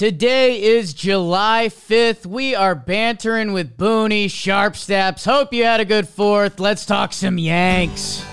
Today is July 5th. We are bantering with Booney, Sharp Stats. Hope you had a good fourth. Let's talk some Yanks.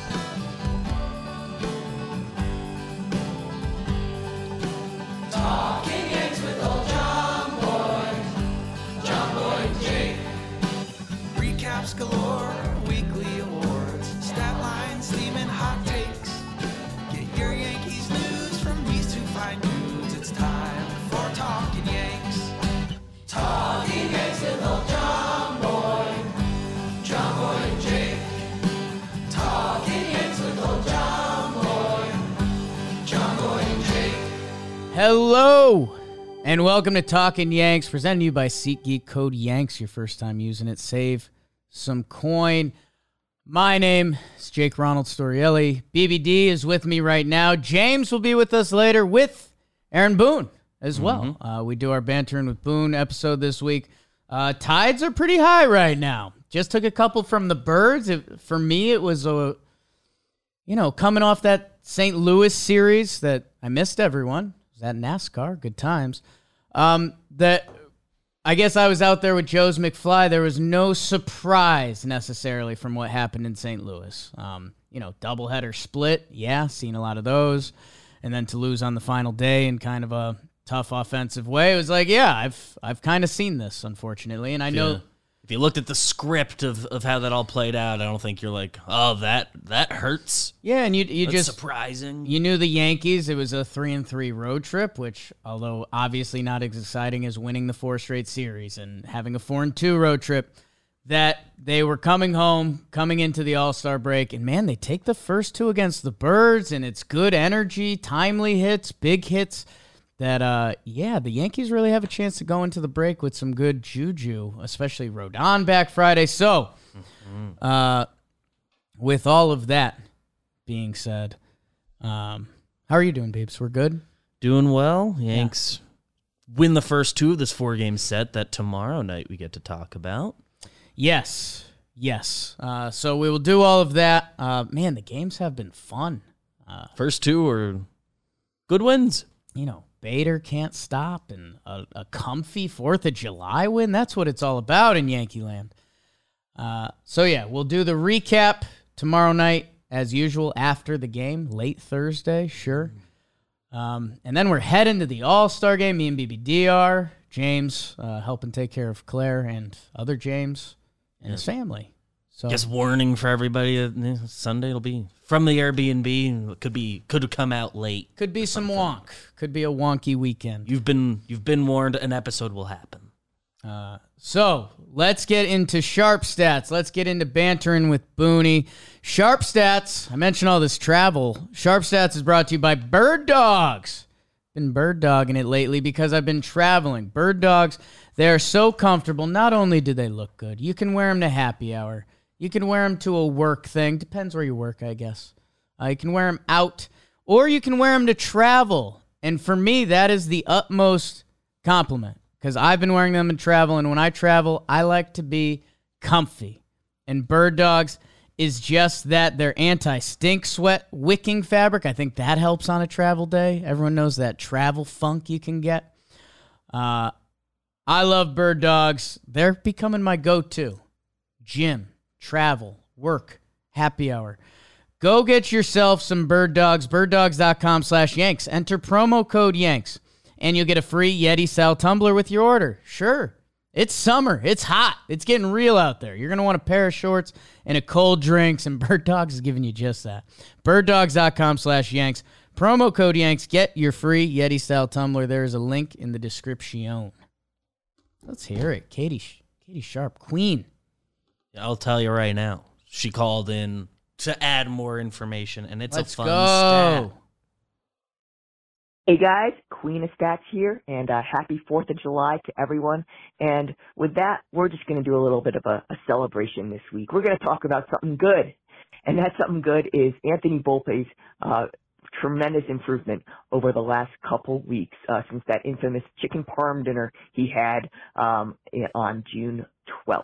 Hello, and welcome to Talking Yanks, presented to you by SeatGeek Code Yanks. Your first time using it, save some coin. My name is Jake Ronald Storiale. BBD is with me right now. James will be with us later with Aaron Boone as well. Uh, we do our bantering with Boone episode this week. Uh, tides are pretty high right now. Just took a couple from the birds. It, for me, it was a you know, coming off that St. Louis series that I missed everyone. That NASCAR? Good times. Um, that I guess I was out there with Joe's McFly. There was no surprise necessarily from what happened in St. Louis. Um, you know, doubleheader split. Yeah, seen a lot of those. And then to lose on the final day in kind of a tough offensive way. It was like, yeah, I've I've kind of seen this, unfortunately. And I know Yeah. If you looked at the script of, of how that all played out, I don't think you're like, oh, that that hurts. Yeah, and you you That's just surprising. You knew the Yankees. It was a three and three road trip, which, although obviously not as exciting as winning the four straight series and having a four and two road trip, that they were coming home, coming into the All Star break, and man, they take the first two against the Birds, and it's good energy, timely hits, big hits. That uh, yeah, the Yankees really have a chance to go into the break with some good juju, especially Rodon back Friday. So, uh, with all of that being said, um, how are you doing, Beeps? We're good. Doing well. Yanks win the first two of this four game set that tomorrow night we get to talk about. Yes, yes. Uh, so we will do all of that. Uh, man, the games have been fun. First two are good wins. You know, Bader can't stop, and a, a comfy Fourth of July win. That's what it's all about in Yankee Land. Uh, so yeah, we'll do the recap tomorrow night as usual after the game, late Thursday, sure. Um, and then we're heading to the All Star game. Me and BBDR, James uh, helping take care of Claire and other James and his family. So Just warning for everybody. uh, eh, Sunday it'll be from the Airbnb. It could be could come out late. could be some wonk. Could be a wonky weekend. You've been you've been warned. An episode will happen. Uh, so let's get into sharp stats. Let's get into bantering with Booney. Sharp stats. I mentioned all this travel. Sharp stats is brought to you by Bird Dogs. Been bird dogging it lately because I've been traveling. Bird dogs, they are so comfortable. Not only do they look good, you can wear them to happy hour. You can wear them to a work thing. Depends where you work, I guess. Uh, you can wear them out, or you can wear them to travel. And for me, that is the utmost compliment because I've been wearing them in travel, and when I travel, I like to be comfy. And Bird Dogs is just that. They're anti stink sweat wicking fabric. I think that helps on a travel day. Everyone knows that travel funk you can get. Uh, I love Bird Dogs. They're becoming my go to. Gym, travel, work, happy hour. Go get yourself some Bird Dogs, birddogs.com slash Yanks. Enter promo code Yanks, and you'll get a free Yeti style tumbler with your order. Sure. It's summer. It's hot. It's getting real out there. You're going to want a pair of shorts and a cold drinks, and Bird Dogs is giving you just that. Birddogs.com slash Yanks. Promo code Yanks. Get your free Yeti style tumbler. There is a link in the description. Let's hear it. Katie, Katie Sharp, Queen. I'll tell you right now. She called in to add more information, and it's Let's a fun go. stat. Hey guys, Queen of Stats here, and uh, happy 4th of July to everyone. And with that, we're just going to do a little bit of a, a celebration this week. We're going to talk about something good. And that something good is Anthony Volpe's uh, tremendous improvement over the last couple weeks uh, since that infamous chicken parm dinner he had um, on June 12th.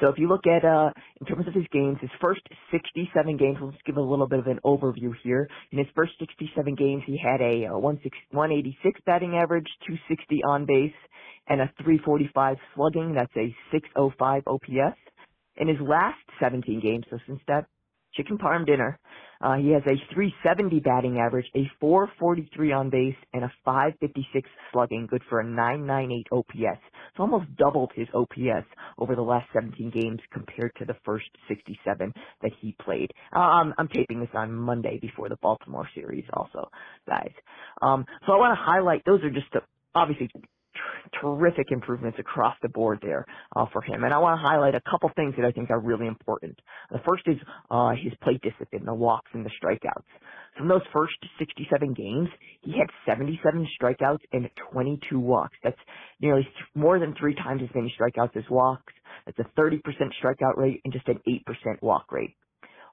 So if you look at, uh, in terms of his games, his first 67 games, we'll just give a little bit of an overview here. In his first 67 games, he had a uh, 186 batting average, 260 on base, and a 345 slugging. That's a 605 OPS. In his last 17 games, so since that chicken parm dinner, uh, he has a 370 batting average, a 443 on base, and a 556 slugging, good for a 998 OPS. So almost doubled his OPS over the last 17 games compared to the first 67 that he played. Um, I'm taping this on Monday before the Baltimore series also, guys. Um, so I want to highlight, those are just the, obviously terrific improvements across the board there uh, for him. And I want to highlight a couple things that I think are really important. The first is uh, his plate discipline, the walks and the strikeouts. From those first 67 games, he had 77 strikeouts and 22 walks. That's nearly th- more than three times as many strikeouts as walks. That's a 30% strikeout rate and just an 8% walk rate.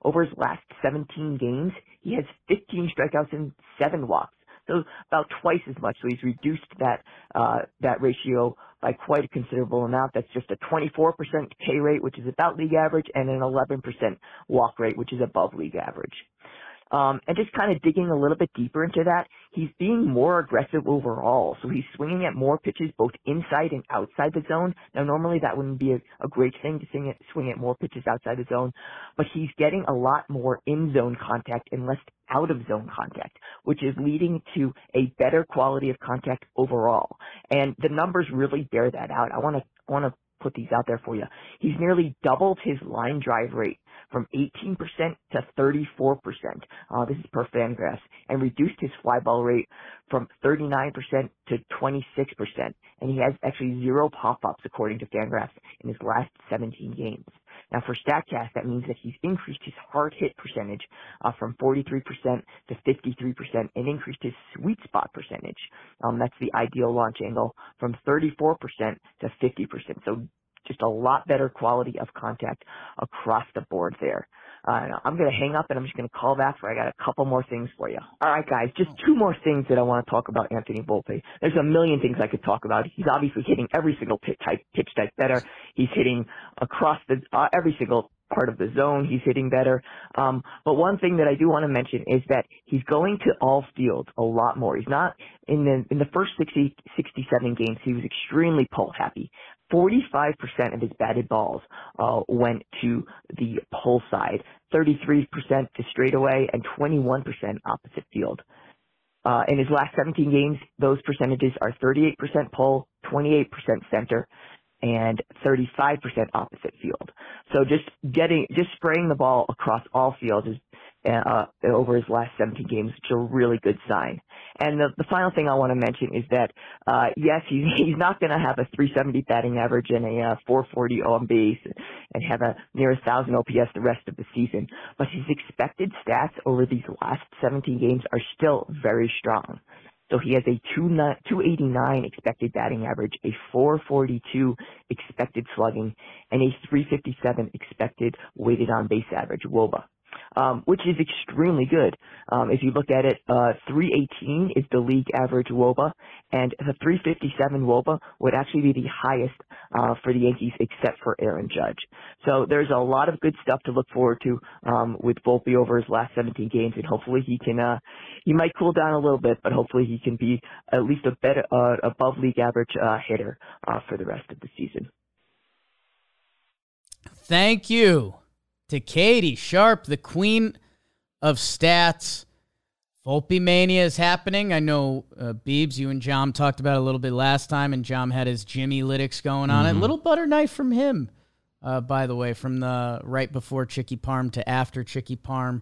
Over his last 17 games, he has 15 strikeouts and seven walks so about twice as much. So he's reduced that uh, that ratio by quite a considerable amount. That's just a 24% K rate, which is about league average, and an 11% walk rate, which is above league average. Um, and just kind of digging a little bit deeper into that, he's being more aggressive overall. So he's swinging at more pitches both inside and outside the zone. Now, normally that wouldn't be a, a great thing to swing at, swing at more pitches outside the zone, but he's getting a lot more in zone contact and less out of zone contact, which is leading to a better quality of contact overall. And the numbers really bear that out. I want to want to put these out there for you. He's nearly doubled his line drive rate from 18% to 34%. Uh, this is per Fangraphs, and reduced his fly ball rate from 39% to 26%. And he has actually zero pop-ups according to Fangraphs in his last 17 games. Now for StatCast, that means that he's increased his hard hit percentage uh, from 43% to 53% and increased his sweet spot percentage. Um, that's the ideal launch angle from 34% to 50%. So just a lot better quality of contact across the board there. Uh, I'm going to hang up and I'm just going to call back for I got a couple more things for you. All right, guys, just two more things that I want to talk about Anthony Volpe. There's a million things I could talk about. He's obviously hitting every single pitch type, pitch type better. He's hitting across the uh, every single part of the zone. He's hitting better. Um, but one thing that I do want to mention is that he's going to all fields a lot more. He's not in the in the first 60, 67 games. He was extremely pull happy. 45% of his batted balls uh, went to the pull side, 33% to straightaway, and 21% opposite field. Uh, in his last 17 games, those percentages are 38% pull, 28% center, and 35% opposite field. So just getting, just spraying the ball across all fields is uh, over his last 17 games, which is a really good sign. And the, the final thing I want to mention is that, uh, yes, he's, he's not going to have a 370 batting average and a uh, 440 on base and have a near a thousand OPS the rest of the season, but his expected stats over these last 17 games are still very strong. So he has a 289 expected batting average, a 442 expected slugging, and a 357 expected weighted on base average, WOBA um, which is extremely good. Um, if you look at it, uh, 318 is the league average WOBA, and the 357 WOBA would actually be the highest uh, for the Yankees except for Aaron Judge. So there's a lot of good stuff to look forward to um, with Volpe over his last 17 games, and hopefully he can. Uh, he might cool down a little bit, but hopefully he can be at least a better uh, above league average uh, hitter uh, for the rest of the season. Thank you to Katie Sharp, the queen of stats. Volpe Mania is happening. I know, uh, Beebs, you and Jom talked about it a little bit last time, and Jom had his Jimmy Lytics going on mm-hmm. it. Little butter knife from him, uh, by the way, from the right before Chicky Parm to after Chicky Parm,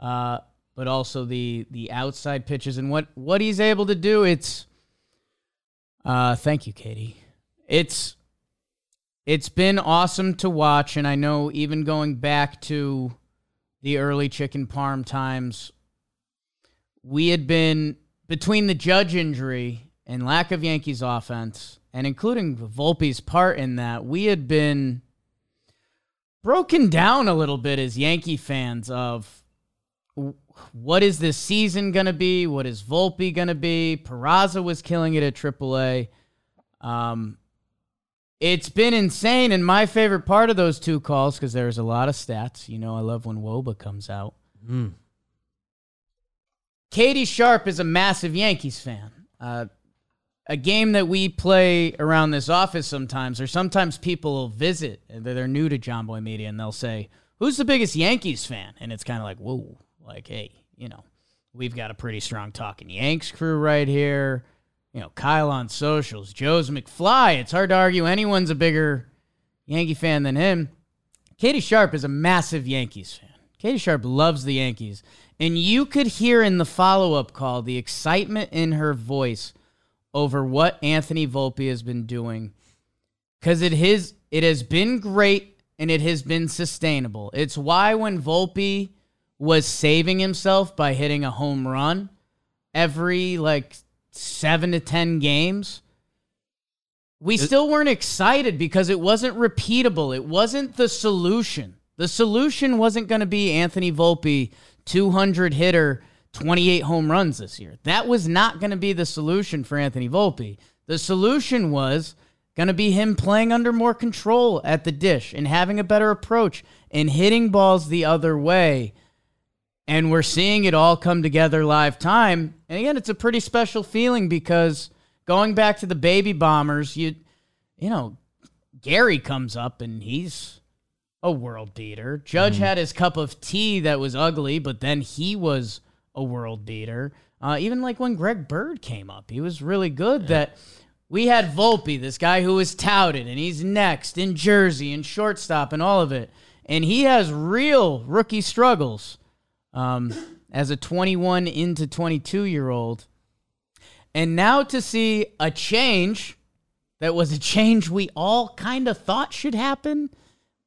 uh, but also the the outside pitches and what what he's able to do. It's uh, thank you, Katie. It's it's been awesome to watch, and I know even going back to the early chicken parm times, we had been between the judge injury and lack of Yankees offense, and including Volpe's part in that, we had been broken down a little bit as Yankee fans of what is this season going to be? What is Volpe going to be? Peraza was killing it at AAA. Um, It's been insane. And my favorite part of those two calls, because there's a lot of stats. You know, I love when Woba comes out. Mm. Katie Sharp is a massive Yankees fan. Uh, a game that we play around this office sometimes, or sometimes people will visit, and they're new to Jomboy Media, and they'll say, Who's the biggest Yankees fan? And it's kind of like, Whoa, like, hey, you know, we've got a pretty strong talking Yanks crew right here. You know, Kyle on socials, Joe's McFly. It's hard to argue anyone's a bigger Yankee fan than him. Katie Sharp is a massive Yankees fan. Katie Sharp loves the Yankees. And you could hear in the follow up call the excitement in her voice over what Anthony Volpe has been doing. Because it, it has been great and it has been sustainable. It's why when Volpe was saving himself by hitting a home run every like seven to 10 games, we still weren't excited because it wasn't repeatable. It wasn't the solution. The solution wasn't going to be Anthony Volpe, 200 hitter, 28 home runs this year. That was not going to be the solution for Anthony Volpe. The solution was going to be him playing under more control at the dish and having a better approach and hitting balls the other way. And we're seeing it all come together live time. And again, it's a pretty special feeling because going back to the baby bombers, you you know, Gary comes up and he's a world beater. Judge Mm-hmm. had his cup of tea that was ugly, but then he was a world beater. Uh, even like when Greg Bird came up, he was really good. That we had Volpe, this guy who was touted, and he's next in Jersey and shortstop and all of it, and he has real rookie struggles um, as a 21 into 22 year old. And now to see a change that was a change we all kind of thought should happen,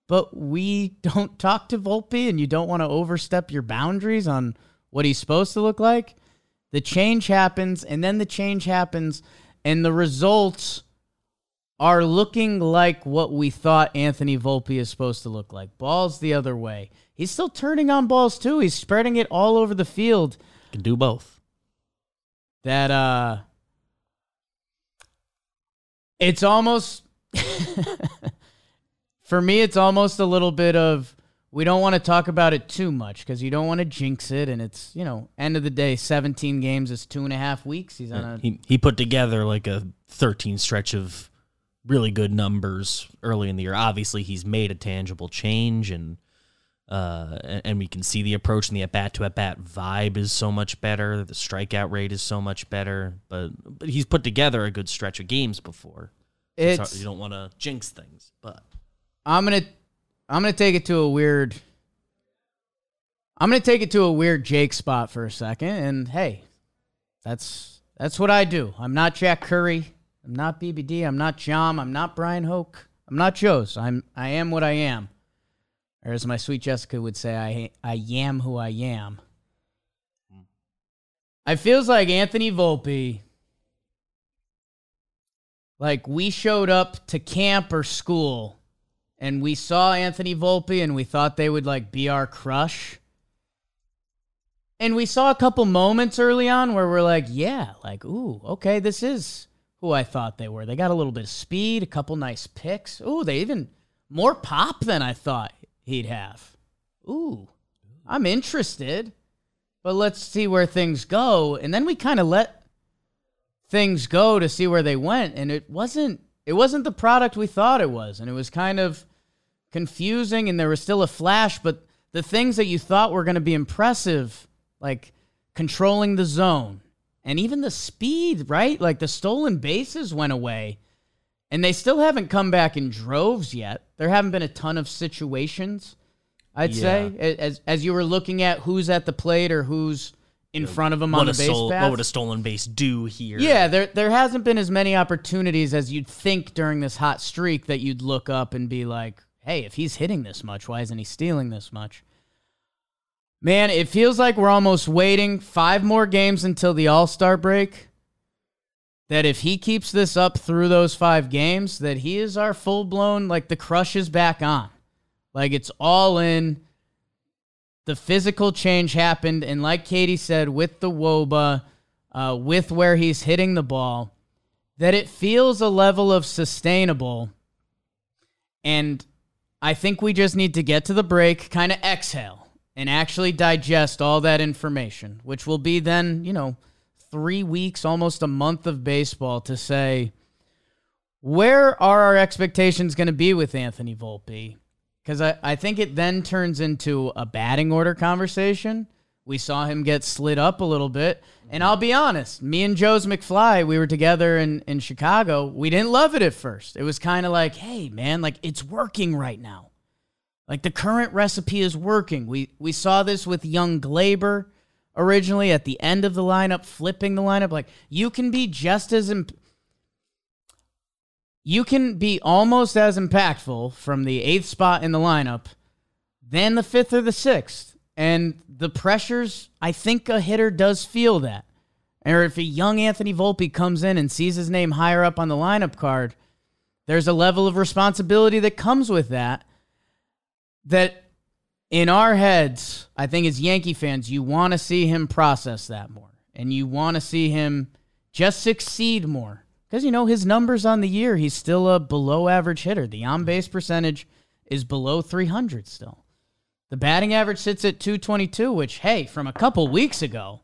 but we don't talk to Volpe and you don't want to overstep your boundaries on what he's supposed to look like. The change happens, and then the change happens, and the results are looking like what we thought Anthony Volpe is supposed to look like. Balls the other way. He's still turning on balls too. He's spreading it all over the field. Can do both. That uh it's almost for me it's almost a little bit of we don't want to talk about it too much because you don't want to jinx it and it's you know end of the day 17 games is two and a half weeks he's on a He he put together like a 13 stretch of really good numbers early in the year. Obviously, he's made a tangible change, and uh, and, we can see the approach and the at bat to at bat vibe is so much better. The strikeout rate is so much better. But but he's put together a good stretch of games before. It's hard- you don't want to jinx things, but I'm gonna I'm gonna take it to a weird I'm gonna take it to a weird Jake spot for a second, and hey, that's that's what I do. I'm not Jack Curry. I'm not BBD. I'm not Jom. I'm not Brian Hoch. I'm not Joe's. I'm I am what I am, or as my sweet Jessica would say, I I am who I am. Hmm. I feels like Anthony Volpe. Like we showed up to camp or school and we saw Anthony Volpe and we thought they would like be our crush. And we saw a couple moments early on where we're like, yeah, like, ooh, okay, this is who I thought they were. They got a little bit of speed, a couple nice picks. Ooh, they even more pop than I thought he'd have. Ooh, I'm interested, but let's see where things go. And then we kind of let things go to see where they went, and it wasn't it wasn't the product we thought it was, and it was kind of confusing. And there was still a flash, but the things that you thought were going to be impressive, like controlling the zone and even the speed, right? Like the stolen bases went away. And they still haven't come back in droves yet. There haven't been a ton of situations, I'd say, as as you were looking at who's at the plate or who's in front of them on the base stole, path. what would a stolen base do here? Yeah, there there hasn't been as many opportunities as you'd think during this hot streak that you'd look up and be like, "Hey, if he's hitting this much, why isn't he stealing this much?" Man, it feels like we're almost waiting 5 more games until the All-Star break. That if he keeps this up through those 5 games, that he is our full-blown like the crush is back on. Like it's all in the physical change happened, and like Katie said, with the Woba, uh, with where he's hitting the ball, that it feels a level of sustainable And I think we just need to get to the break, kind of exhale, and actually digest all that information, which will be then, you know, three weeks, almost a month of baseball to say, where are our expectations going to be with Anthony Volpe? Because I, I think it then turns into a batting order conversation. We saw him get slid up a little bit. And I'll be honest, me and Joe's McFly, we were together in, in Chicago. We didn't love it at first. It was kind of like, hey, man, like it's working right now. Like the current recipe is working. We we saw this with young Gleyber originally at the end of the lineup, flipping the lineup. Like you can be just as imp- you can be almost as impactful from the eighth spot in the lineup than the fifth or the sixth. And the pressures, I think a hitter does feel that. Or if a young Anthony Volpe comes in and sees his name higher up on the lineup card, there's a level of responsibility that comes with that. That in our heads, I think as Yankee fans, you want to see him process that more. And you want to see him just succeed more. Because, you know, his numbers on the year, he's still a below average hitter. The on base percentage is below 300 still. The batting average sits at 222, which, hey, from a couple weeks ago,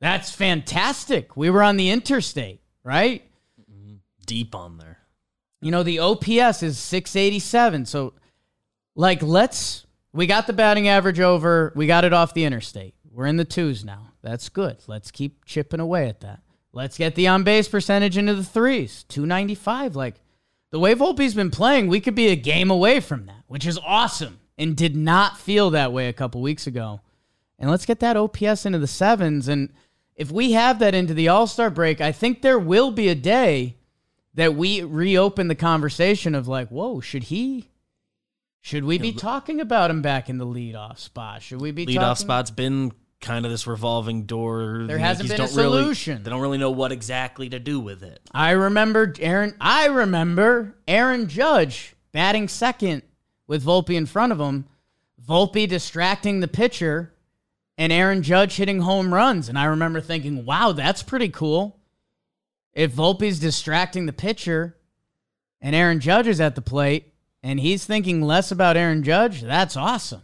that's fantastic. We were on the interstate, right? Mm-hmm. Deep on there. You know, the OPS is 687. So, like, let's, we got the batting average over, we got it off the interstate. We're in the twos now. That's good. Let's keep chipping away at that. Let's get the on base percentage into the threes, 295. Like, the way Volpe's been playing, we could be a game away from that, which is awesome and did not feel that way a couple weeks ago. And let's get that OPS into the sevens. And if we have that into the All Star break, I think there will be a day that we reopen the conversation of like, whoa, should he? Should we be talking about him back in the leadoff spot? Should we be Leadoff talking? spot's been kind of this revolving door. There hasn't been a don't really- solution. they don't really know what exactly to do with it. I remember Aaron. I remember Aaron Judge batting second with Volpe in front of him. Volpe distracting the pitcher, and Aaron Judge hitting home runs. And I remember thinking, "Wow, that's pretty cool." If Volpe's distracting the pitcher, and Aaron Judge is at the plate, and he's thinking less about Aaron Judge, that's awesome.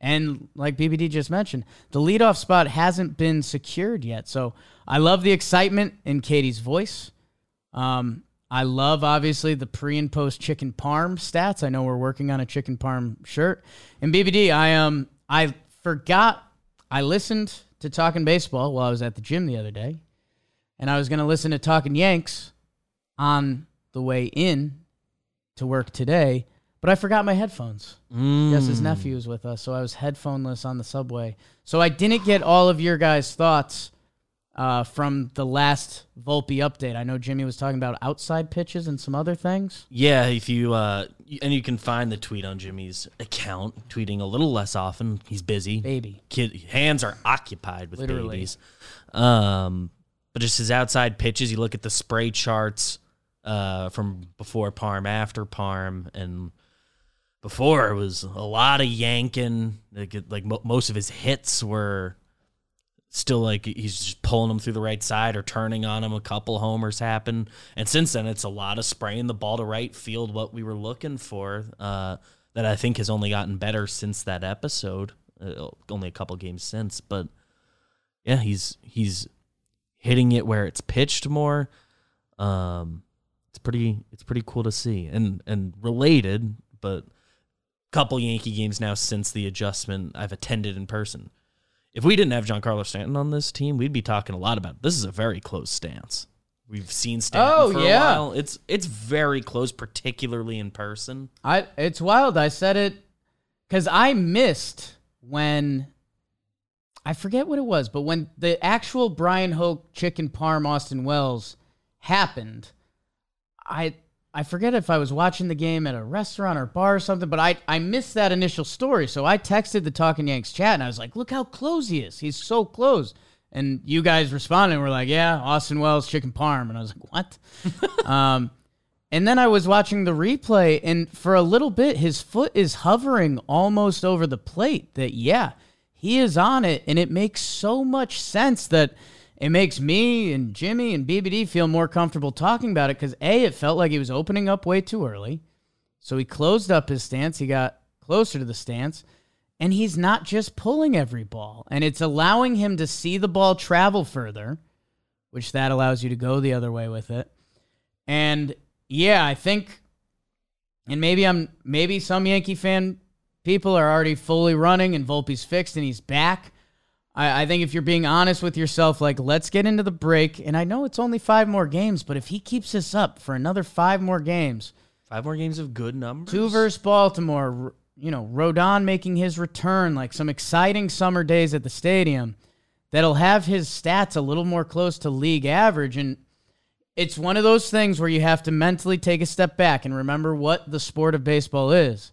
And like BBD just mentioned, the leadoff spot hasn't been secured yet. So I love the excitement in Katie's voice. Um, I love obviously the pre and post chicken parm stats. I know we're working on a chicken parm shirt. And BBD, I um I forgot I listened to Talking Baseball while I was at the gym the other day, and I was gonna listen to Talking Yanks on the way in to work today, but I forgot my headphones. Yes, his nephew was with us, so I was headphoneless on the subway. So I didn't get all of your guys' thoughts uh, from the last Volpe update. I know Jimmy was talking about outside pitches and some other things. Yeah, if you uh, and you can find the tweet on Jimmy's account, tweeting a little less often. He's busy. Baby. Kid hands are occupied with Literally. babies. Um, but just his outside pitches. You look at the spray charts uh, from before Parm, after Parm, and before it was a lot of yanking. Like, like mo- most of his hits were still like he's just pulling them through the right side or turning on him. A couple homers happen, and since then it's a lot of spraying the ball to right field. What we were looking for, uh, that I think has only gotten better since that episode. Uh, only a couple games since, but yeah, he's he's hitting it where it's pitched more. Um, pretty it's pretty cool to see, and and related, but a couple Yankee games now since the adjustment I've attended in person. If we didn't have Giancarlo Stanton on this team, we'd be talking a lot about this is a very close stance. We've seen Stanton Oh, for yeah. a while. It's it's very close, particularly in person. I it's wild. I said it because I missed when I forget what it was, but when the actual Brian Hoch chicken parm Austin Wells happened, I I forget if I was watching the game at a restaurant or bar or something, but I I missed that initial story. So I texted the Talking Yanks chat and I was like, "Look how close he is. He's so close." And you guys responded and were like, "Yeah, Austin Wells chicken parm." And I was like, "What?" um and then I was watching the replay, and for a little bit, his foot is hovering almost over the plate. That, yeah, he is on it. And it makes so much sense that it makes me and Jimmy and BBD feel more comfortable talking about it because, A, it felt like he was opening up way too early. So he closed up his stance. He got closer to the stance, and he's not just pulling every ball, and it's allowing him to see the ball travel further, which that allows you to go the other way with it. And yeah, I think, and maybe I'm maybe some Yankee fan people are already fully running and Volpe's fixed and he's back. I, I think if you're being honest with yourself, like let's get into the break. And I know it's only five more games, but if he keeps this up for another five more games, Five more games of good numbers. two versus Baltimore, you know, Rodon making his return, like some exciting summer days at the stadium, that'll have his stats a little more close to league average. And it's one of those things where you have to mentally take a step back and remember what the sport of baseball is.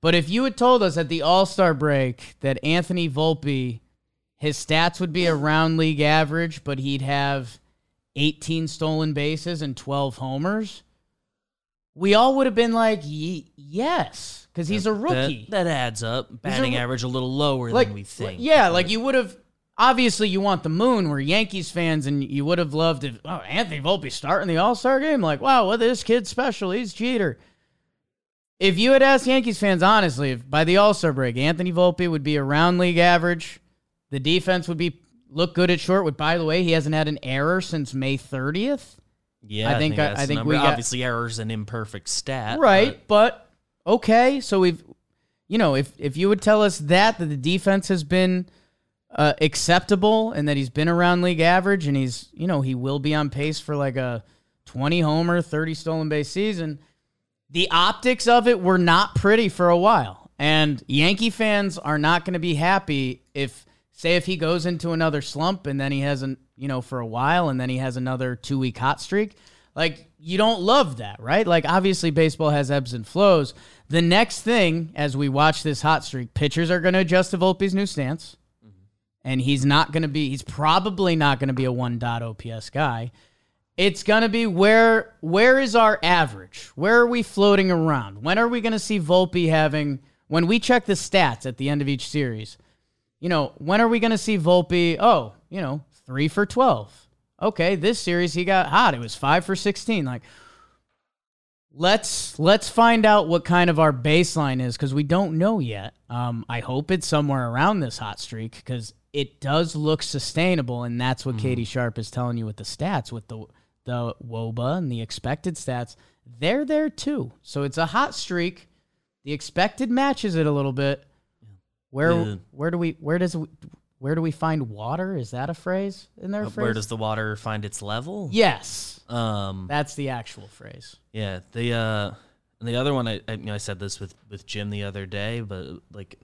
But if you had told us at the All Star break that Anthony Volpe, his stats would be around league average, but he'd have 18 stolen bases and 12 homers, we all would have been like, "Ye- yes, because he's a rookie. That, that adds up. Batting roo- average a little lower like than we think. Yeah, like you would have. Obviously, you want the moon. We're Yankees fans, and you would have loved if oh Anthony Volpe starting the All Star game. Like, wow, well this kid's special. He's Jeter. If you had asked Yankees fans honestly, by the All Star break, Anthony Volpe would be around league average, the defense would be look good at short. Which, by the way, he hasn't had an error since May thirtieth. Yeah, I think- I- that's I the think we got- obviously errors an imperfect stat. Right, but okay. So we've, you know, if if you would tell us that that the defense has been uh, acceptable and that he's been around league average and he's, you know, he will be on pace for like a twenty homer, thirty stolen base season. The optics of it were not pretty for a while, and Yankee fans are not going to be happy if, say, if he goes into another slump and then he hasn't, you know, for a while and then he has another two week hot streak. Like, you don't love that, right? Like, obviously, baseball has ebbs and flows. The next thing, as we watch this hot streak, pitchers are going to adjust to Volpe's new stance. Mm-hmm. And he's not going to be, he's probably not going to be a 1 dot OPS guy. It's going to be where where is our average? Where are we floating around? When are we going to see Volpe having, when we check the stats at the end of each series, you know, when are we going to see Volpe? Oh, you know, three for 12. Okay, this series he got hot. It was five for 16. Like, let's let's find out what kind of our baseline is because we don't know yet. Um, I hope it's somewhere around this hot streak because it does look sustainable, and that's what Katie Sharp is telling you with the stats, with the the WOBA and the expected stats. They're there too, so it's a hot streak. The expected matches it a little bit. Where Yeah. where do we where does where do we find water? Is that a phrase in their But phrase? Where does the water find its level? yes, Um. that's the actual phrase. Yeah. The uh, and the other one I I, you know, I said this with with Jim the other day, but like,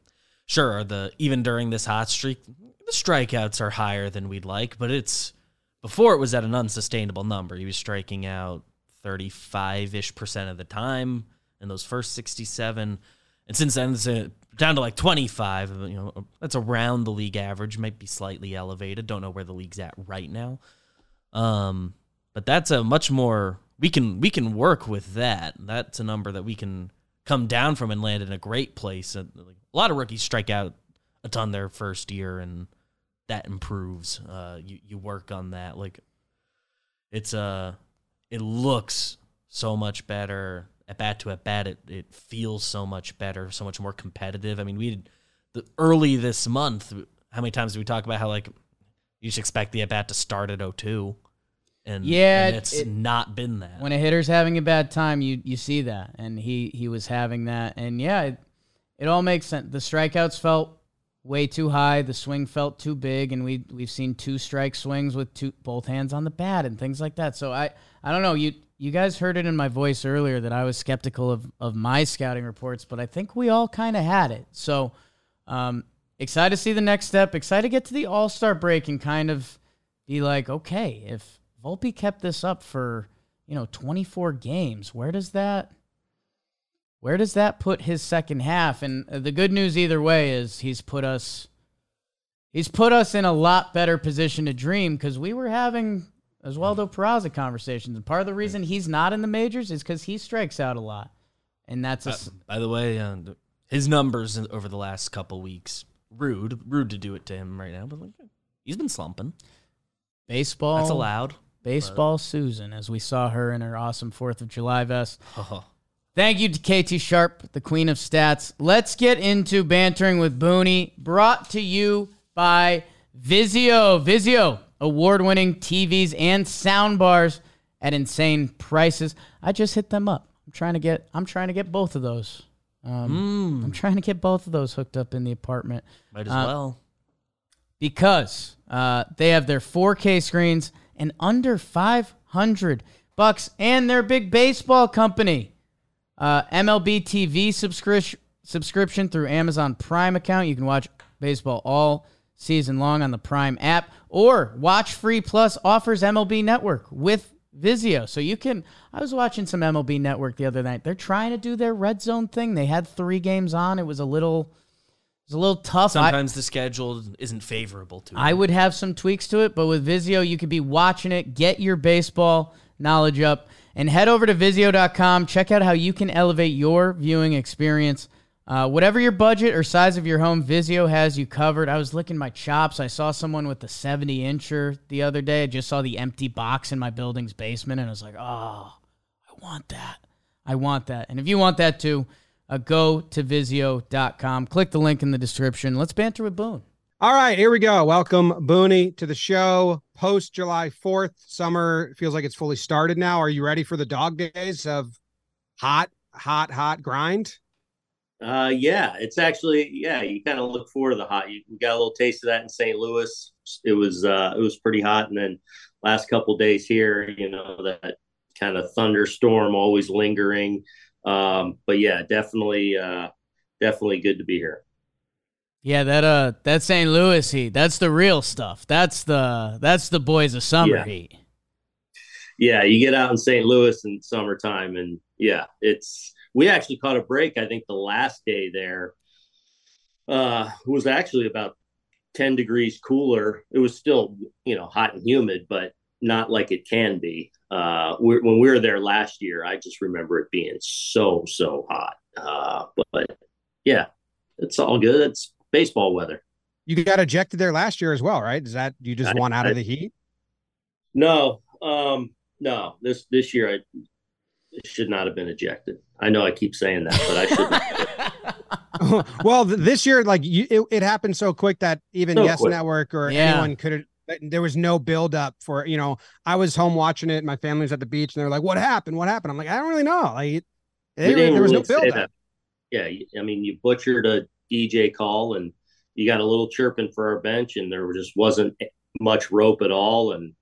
sure, the even during this hot streak, the strikeouts are higher than we'd like, but it's before it was at an unsustainable number. He was striking out thirty five ish percent of the time in those first sixty seven, and since then it's uh, down to like twenty five. You know, that's around the league average. Might be slightly elevated. Don't know where the league's at right now. Um, but that's a much more we can we can work with that. That's a number that we can come down from and land in a great place. Uh, A lot of rookies strike out a ton their first year, and that improves. Uh, you you work on that. Like it's uh it looks so much better at bat to at bat. It it feels so much better, so much more competitive. I mean, we did the early this month. How many times did we talk about how like you just expect the at bat to start at 02? And Yeah, and it's it- not been that. when a hitter's having a bad time, you you see that, and he he was having that, and yeah, it, it all makes sense. The strikeouts felt way too high, the swing felt too big, and we we've seen two strike swings with two both hands on the bat and things like that. So I I don't know you. You guys heard it in my voice earlier that I was skeptical of, of my scouting reports, but I think we all kind of had it. So, um, excited to see the next step. Excited to get to the All Star break and kind of be like, okay, if Volpe kept this up for you know 24 games, where does that where does that put his second half? And uh, the good news either way is he's put us he's put us in a lot better position to dream because we were having Oswaldo Peraza conversations, and part of the reason he's not in the majors is because he strikes out a lot, and that's a Uh, by the way, uh, his numbers over the last couple weeks rude, rude to do it to him right now, but like he's been slumping. baseball. That's allowed. Baseball Susan, as we saw her in her awesome Fourth of July vest. Oh, Thank you to Katie Sharp, the queen of stats. Let's get into bantering with Booney, brought to you by Vizio. Vizio, award winning TVs and soundbars at insane prices. I just hit them up. I'm trying to get I'm trying to get both of those. Um, I'm trying to get both of those hooked up in the apartment Might as Uh, well. because uh, they have their 4K screens and under 500 bucks, and they're a big baseball company. Uh, MLB TV subscription subscription through Amazon Prime account. You can watch baseball all season long on the Prime app, or Watch Free Plus offers MLB Network with Vizio. So you can. I was watching some MLB Network the other night. They're trying to do their red zone thing. They had three games on. It was a little. It was a little tough. I- Sometimes the schedule isn't favorable to I it. would have some tweaks to it, but with Vizio, you could be watching it, get your baseball knowledge up, and head over to Vizio.com. Check out how you can elevate your viewing experience. Uh, whatever your budget or size of your home, Vizio has you covered. I was licking my chops. I saw someone with the 70 incher the other day. I just saw the empty box in my building's basement, and I was like, oh, I want that. I want that. And if you want that too, uh, go to Vizio.com. Click the link in the description. Let's banter with Boone. All right, here we go. Welcome, Booney, to the show. Post July 4th, summer feels like it's fully started now. Are you ready for the dog days of hot, hot, hot grind? Uh, yeah, it's actually yeah. You kind of look forward to the hot. You we got a little taste of that in St. Louis. It was uh, it was pretty hot, and then last couple days here, you know that kind of thunderstorm always lingering. Um, but yeah, definitely, uh, definitely good to be here. Yeah, that uh that St. Louis heat. That's the real stuff. That's the that's the boys of summer Yeah. heat. Yeah, you get out in St. Louis in summertime, and yeah, it's we actually caught a break. I think the last day there uh, was actually about ten degrees cooler. It was still you know hot and humid, but not like it can be. Uh, we when we were there last year, I just remember it being so so hot. Uh, but, but yeah, it's all good. It's baseball weather. You got ejected there last year as well, right? Is that you just I- want out of the heat? No, um, no. This this year I should not have been ejected. I know I keep saying that, but I should. well, this year, like you, it, it happened so quick that even So Yes quick. Network or Yeah. anyone could have. There was no build up for you know. I was home watching it. My family was at the beach, and they're like, "What happened? What happened?" I'm like, "I don't really know." Like, it, They there, was really no say build up. Yeah, I mean, you butchered a DJ call, and you got a little chirping for our bench, and there just wasn't much rope at all, and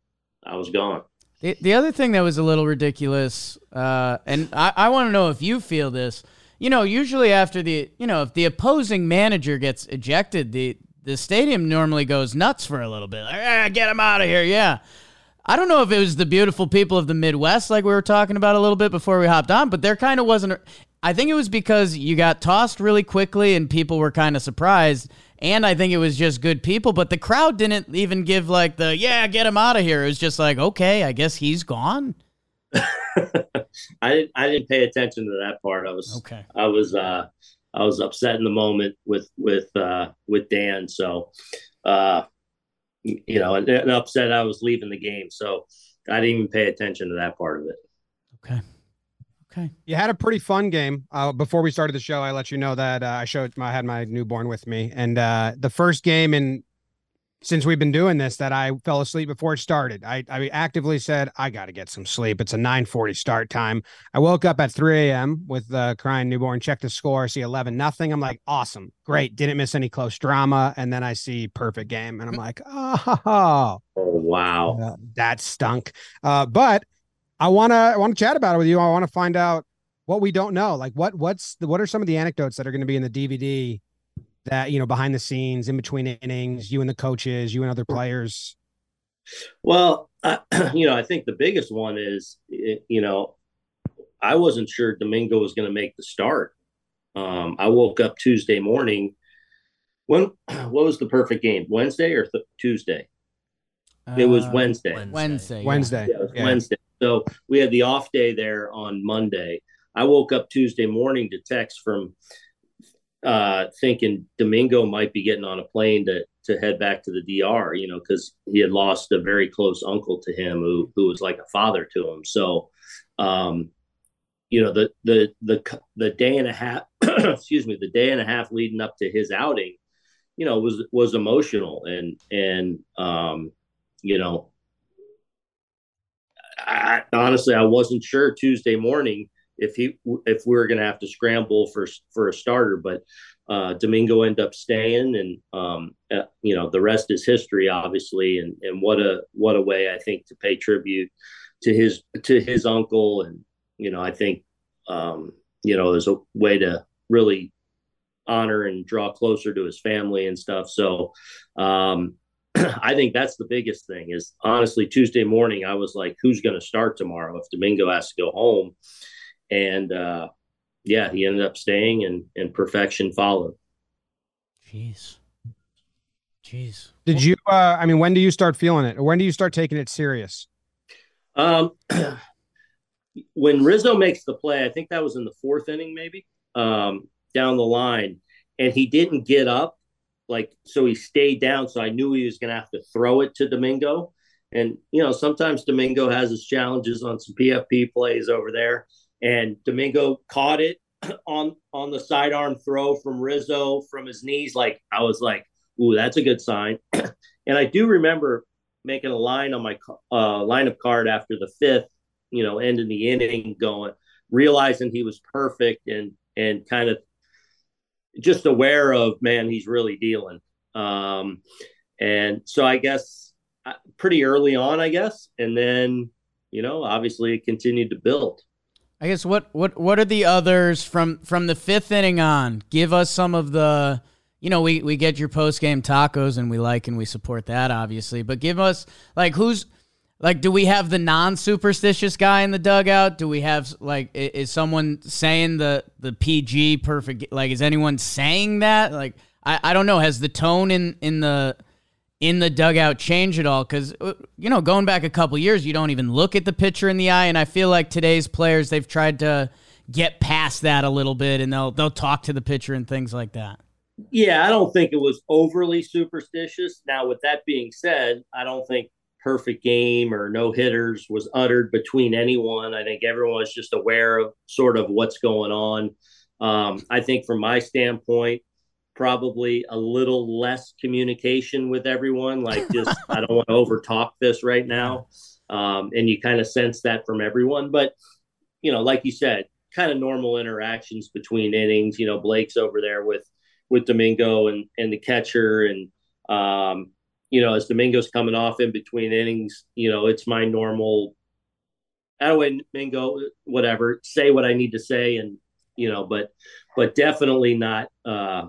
I was gone. The, the other thing that was a little ridiculous, uh, and I, I want to know if you feel this. You know, usually after the, you know, if the opposing manager gets ejected, the the stadium normally goes nuts for a little bit. Like, ah, get him out of here. Yeah. I don't know if it was the beautiful people of the Midwest, like we were talking about a little bit before we hopped on, but there kind of wasn't. I think it was because you got tossed really quickly and people were kind of surprised. And I think it was just good people, but the crowd didn't even give like the, yeah, get him out of here. It was just like, okay, I guess he's gone. I didn't. I didn't pay attention to that part. I was. Okay. I was. Uh, I was upset in the moment with with uh, with Dan. So, uh, you know, and, and upset I was leaving the game. So I didn't even pay attention to that part of it. Okay. Okay. You had a pretty fun game. Uh, before we started the show, I let you know that uh, I showed I had my newborn with me, and uh, the first game in since we've been doing this that I fell asleep before it started. I, I actively said I got to get some sleep. It's a 9:40 start time. I woke up at 3 a.m. with the crying newborn. Check the score. See 11 nothing. I'm like, awesome, great. Didn't miss any close drama. And then I see perfect game, and I'm like, oh, Oh wow! uh, that stunk. Uh, but I want to I want to chat about it with you. I want to find out what we don't know. Like what what's the, what are some of the anecdotes that are going to be in the DVD that you know behind the scenes, in between innings, you and the coaches, you and other players. Well, uh, you know, I think the biggest one is, you know, I wasn't sure Domingo was going to make the start. Um, I woke up Tuesday morning. When what was the perfect game? Wednesday or th- Tuesday? It was Uh, Wednesday. Wednesday. Wednesday. Yeah, it was Yeah. Wednesday. So we had the off day there on Monday. I woke up Tuesday morning to text from uh, thinking Domingo might be getting on a plane to to head back to the DR, you know, because he had lost a very close uncle to him who who was like a father to him. So um, you know the the the the day and a half excuse me the day and a half leading up to his outing you know was was emotional and and um you know I, honestly i wasn't sure tuesday morning if he if we were going to have to scramble for for a starter but uh, Domingo ended up staying, and um, uh, you know the rest is history, obviously. And and what a what a way I think to pay tribute to his to his uncle, and you know I think um, you know there's a way to really honor and draw closer to his family and stuff. So um, I think that's the biggest thing. Is honestly Tuesday morning I was like, who's going to start tomorrow if Domingo has to go home, and uh, yeah, he ended up staying and, and perfection followed. Jeez. Jeez. Did you, uh, I mean, when do you start feeling it? Or when do you start taking it serious? Um, when Rizzo makes the play, I think that was in the fourth inning, maybe um, down the line, and he didn't get up. Like, so he stayed down. So I knew he was going to have to throw it to Domingo. And, you know, sometimes Domingo has his challenges on some PFP plays over there and Domingo caught it on on the sidearm throw from Rizzo from his knees. Like I was like, "Ooh, that's a good sign." and I do remember making a line on my uh, lineup card after the fifth, you know, ending the inning, going realizing he was perfect and and kind of just aware of man, he's really dealing. Um, and so I guess uh, pretty early on, I guess, and then you know, obviously it continued to build. I guess what what what are the others from from the fifth inning on? Give us some of the you know, we, we get your post game tacos and we like and we support that obviously. But give us like who's like do we have the non superstitious guy in the dugout? Do we have like is someone saying the the PG perfect like is anyone saying that? Like I, I don't know. Has the tone in in the in the dugout change at all? Because uh, you know, going back a couple years, you don't even look at the pitcher in the eye, and I feel like today's players they've tried to get past that a little bit, and they'll they'll talk to the pitcher and things like that. Yeah, I don't think it was overly superstitious. Now, with that being said, I don't think perfect game or no hitters was uttered between anyone. I think everyone was just aware of sort of what's going on. Um, I think from my standpoint, probably a little less communication with everyone. Like, just I don't want to overtalk this right now, um, and you kind of sense that from everyone. But you know, like you said, kind of normal interactions between innings. You know, Blake's over there with with Domingo and and the catcher, and um, you know, as Domingo's coming off in between innings, you know, it's my normal. Anyway, Domingo, whatever, say what I need to say, and you know, but but definitely not. Uh,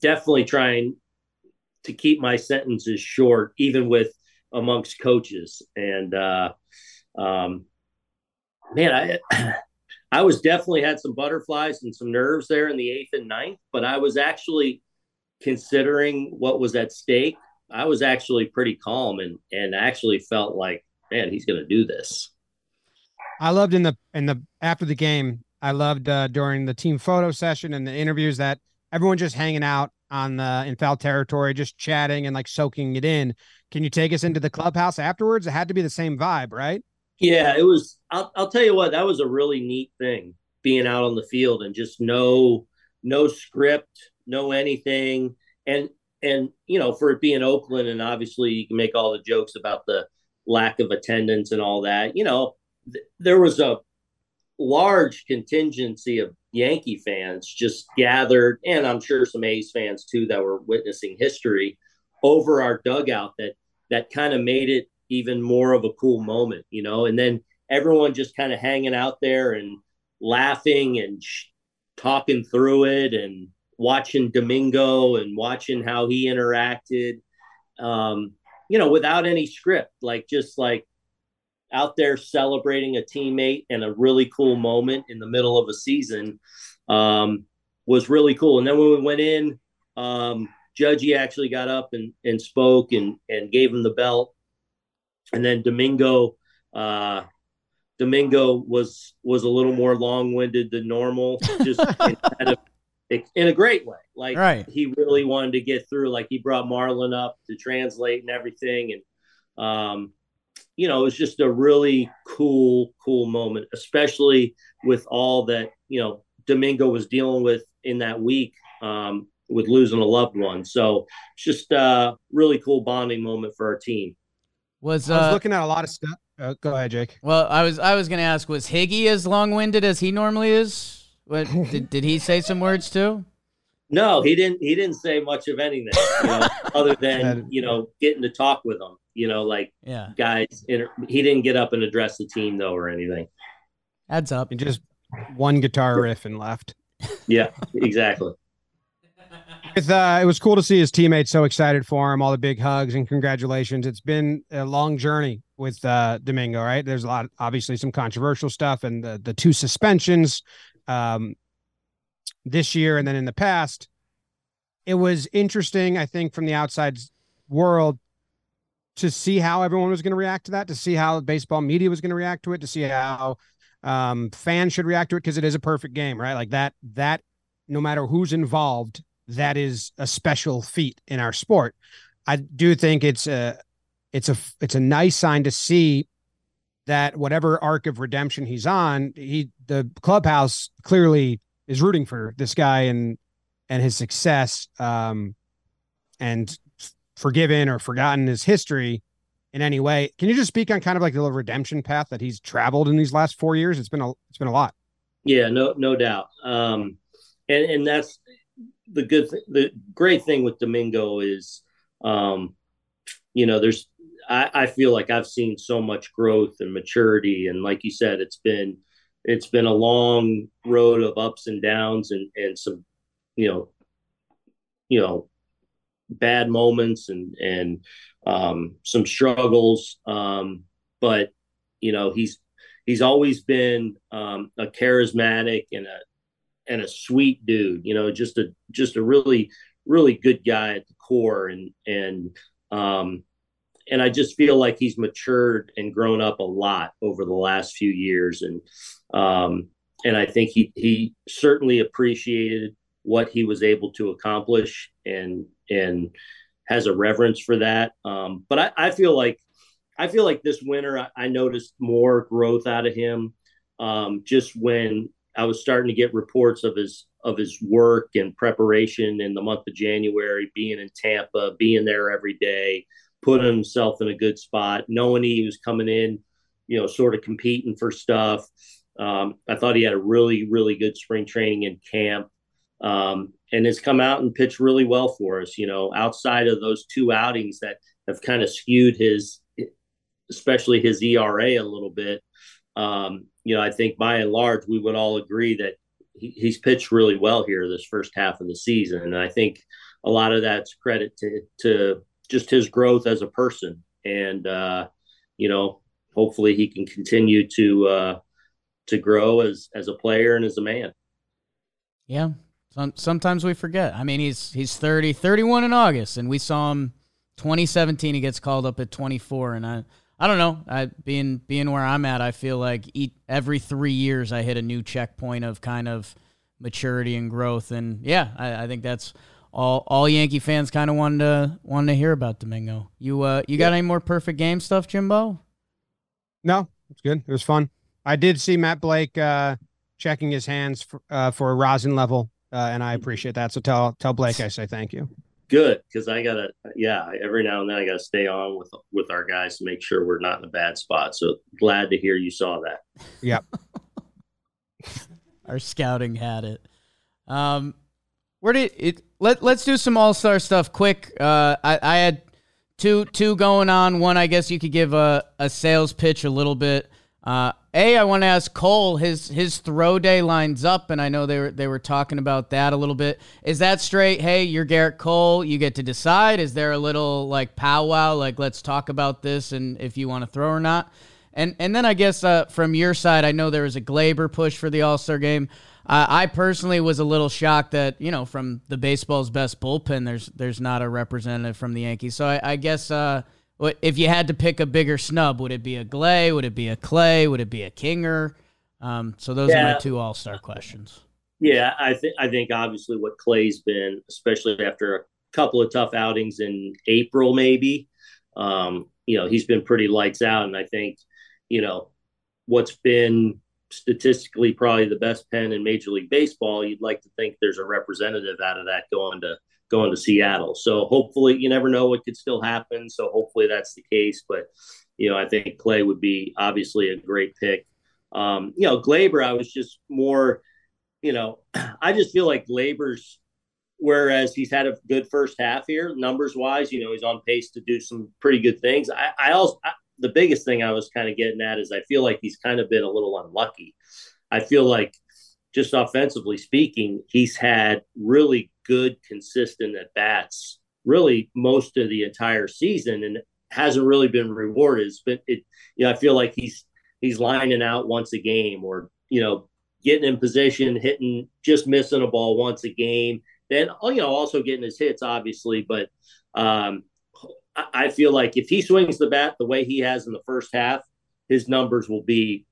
definitely trying to keep my sentences short, even with amongst coaches. And uh, um, man, I I was definitely had some butterflies and some nerves there in the eighth and ninth, but I was actually considering what was at stake. I was actually pretty calm and and actually felt like, man, he's going to do this. I loved in the in the after the game. I loved uh, during the team photo session and the interviews that everyone just hanging out on the in foul territory, just chatting and like soaking it in. Can you take us into the clubhouse afterwards? It had to be the same vibe, right? Yeah, it was. I'll, I'll tell you what, that was a really neat thing being out on the field and just no no script, no anything, and and you know for it being Oakland and obviously you can make all the jokes about the lack of attendance and all that. You know, th- there was a large contingency of Yankee fans just gathered, and I'm sure some A's fans too that were witnessing history over our dugout that that kind of made it even more of a cool moment, you know. And then everyone just kind of hanging out there and laughing and sh- talking through it and watching Domingo and watching how he interacted, um, you know, without any script, like just like out there celebrating a teammate and a really cool moment in the middle of a season um, was really cool. And then when we went in, um, Judgy actually got up and, and spoke and, and gave him the belt. And then Domingo, uh, Domingo was was a little more long winded than normal, just in, a, in a great way. Like right. he really wanted to get through. Like he brought Marlon up to translate and everything, and um, you know, it was just a really cool, cool moment, especially with all that, you know, Domingo was dealing with in that week um, with losing a loved one. So it's just a really cool bonding moment for our team. Was I was uh, looking at a lot of stuff. Uh, go ahead, Jake. well, I was I was gonna ask, was Higgy as long winded as he normally is? What did, did he say some words too? No, he didn't. He didn't say much of anything, you know, other than you know getting to talk with them. You know, like Yeah, guys. Inter- he didn't get up and address the team though or anything. adds up. And just one guitar riff and left. Yeah, exactly. With, uh, it was cool to see his teammates so excited for him. All the big hugs and congratulations. It's been a long journey with uh, Domingo, right? There's a lot, obviously, some controversial stuff, and the the two suspensions um, this year and then in the past. It was interesting, I think, from the outside world to see how everyone was going to react to that, to see how baseball media was going to react to it, to see how um, fans should react to it, because it is a perfect game, right? Like that, that no matter who's involved, that is a special feat in our sport. I do think it's a it's a it's a nice sign to see that whatever arc of redemption he's on, he the clubhouse clearly is rooting for this guy and and his success um and forgiven or forgotten his history in any way. Can you just speak on kind of like the redemption path that he's traveled in these last 4 years? It's been a it's been a lot. Yeah, no, no doubt. Um, and and that's the good, th- the great thing with Domingo is, um, you know, there's, I, I feel like I've seen so much growth and maturity, and like you said, it's been, it's been a long road of ups and downs, and and some, you know, you know, bad moments and and um, some struggles, um, but you know, he's he's always been um, a charismatic and a and a sweet dude. You know, just a just a really really good guy at the core, and and um, and I just feel like he's matured and grown up a lot over the last few years, and um, and I think he he certainly appreciated what he was able to accomplish, and and has a reverence for that. Um, but I, I feel like I feel like this winter I, I noticed more growth out of him. Um, just when I was starting to get reports of his of his work and preparation in the month of January, being in Tampa, being there every day, putting himself in a good spot, knowing he was coming in, you know, sort of competing for stuff. Um, I thought he had a really, really good spring training in camp. Um, and has come out and pitched really well for us, you know, outside of those two outings that have kind of skewed his especially his ERA a little bit. Um, you know, I think by and large, we would all agree that he, he's pitched really well here this first half of the season. And I think a lot of that's credit to, to just his growth as a person. And, uh, you know, hopefully he can continue to, uh, to grow as, as a player and as a man. Yeah. Some, sometimes we forget. I mean, he's he's 30, 31 in August, and we saw him 2017. He gets called up at 24, and I I don't know. I being being where I'm at, I feel like eat, every three years I hit a new checkpoint of kind of maturity and growth, and yeah, I, I think that's all all Yankee fans kind of wanted to wanted to hear about Domingo. You uh you got any more perfect game stuff, Jimbo? No, it's good. It was fun. I did see Matt Blake uh, checking his hands for, uh, for a rosin level, uh, and I appreciate that. So tell tell Blake I say thank you. Good. Cause I gotta, yeah, every now and then I gotta stay on with, with our guys to make sure we're not in a bad spot. So glad to hear you saw that. Yep. Our scouting had it. Um, where did it? Let Let's do some All Star stuff quick. Uh, I I had two two going on. One, I guess you could give a a sales pitch a little bit. Uh, a, I want to ask Cole. His his throw day lines up, and I know they were they were talking about that a little bit. Is that straight? Hey, you're Gerrit Cole. You get to decide. Is there a little like powwow? Like let's talk about this, and if you want to throw or not. And and then I guess uh, from your side, I know there was a Gleyber push for the All Star game. Uh, I personally was a little shocked that you know from the baseball's best bullpen, there's there's not a representative from the Yankees. So I, I guess uh, if you had to pick a bigger snub, would it be a Glay? Would it be a Clay? Would it be a Kinger? Um, so those are my two All Star questions. Yeah, I think I think obviously what Clay's been, especially after a couple of tough outings in April, maybe. um, you know, he's been pretty lights out. And I think, you know, what's been statistically probably the best pen in Major League Baseball, you'd like to think there's a representative out of that going to going to Seattle. So hopefully, you never know what could still happen. So hopefully that's the case. But you know, I think Clay would be obviously a great pick. Um, you know, Gleyber, I was just more, you know, I just feel like Gleyber's whereas he's had a good first half here, numbers wise, you know, he's on pace to do some pretty good things. I, I also, I, the biggest thing I was kind of getting at is I feel like he's kind of been a little unlucky. I feel like just offensively speaking, he's had really good, consistent at bats, really most of the entire season, and hasn't really been rewarded. It's been, it, you know, I feel like he's he's lining out once a game, or you know, getting in position, hitting, just missing a ball once a game then you know also getting his hits obviously, but um, I feel like if he swings the bat the way he has in the first half, his numbers will be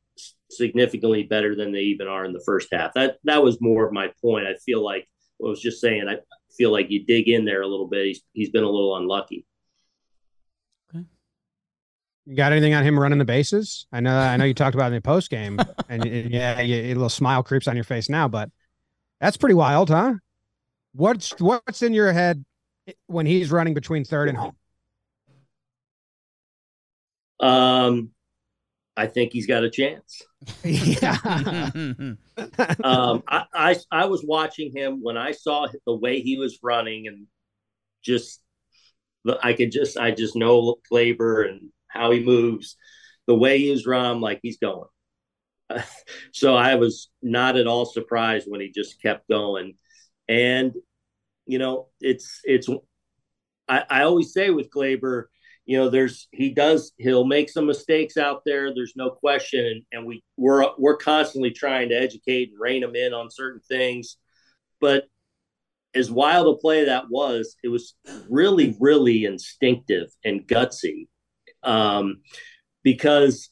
significantly better than they even are in the first half. That that was more of my point. I feel like I was just saying. I feel like you dig in there a little bit. He's he's been a little unlucky. Okay. You got anything on him running the bases? I know I know you talked about it in the post game, and yeah, you, a little smile creeps on your face now, but that's pretty wild, huh? What's what's in your head when he's running between third and home? Um, I think he's got a chance. yeah. um, I, I I was watching him when I saw the way he was running and just I could just I just know Gleyber and how he moves, the way he was run, like he's going. so I was not at all surprised when he just kept going. And you know, it's it's. I, I always say with Gleyber, you know, there's he does he'll make some mistakes out there. There's no question, and, and we we're we're constantly trying to educate and rein him in on certain things. But as wild a play that was, it was really, really instinctive and gutsy, um, because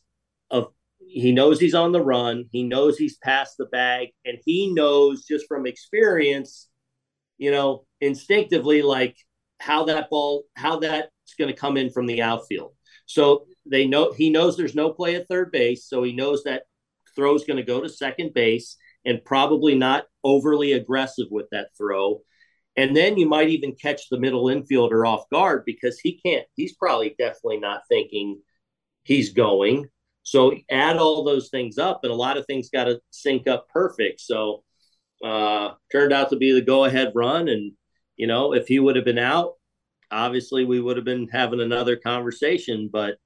of he knows he's on the run, he knows he's past the bag, and he knows just from experience you know, instinctively like how that ball, how that's going to come in from the outfield. So they know he knows there's no play at third base, so he knows that throw is going to go to second base and probably not overly aggressive with that throw. And then you might even catch the middle infielder off guard because he can't, he's probably definitely not thinking he's going. So add all those things up, and a lot of things got to sync up perfect. So uh, turned out to be the go ahead run. And, you know, if he would have been out, obviously we would have been having another conversation, but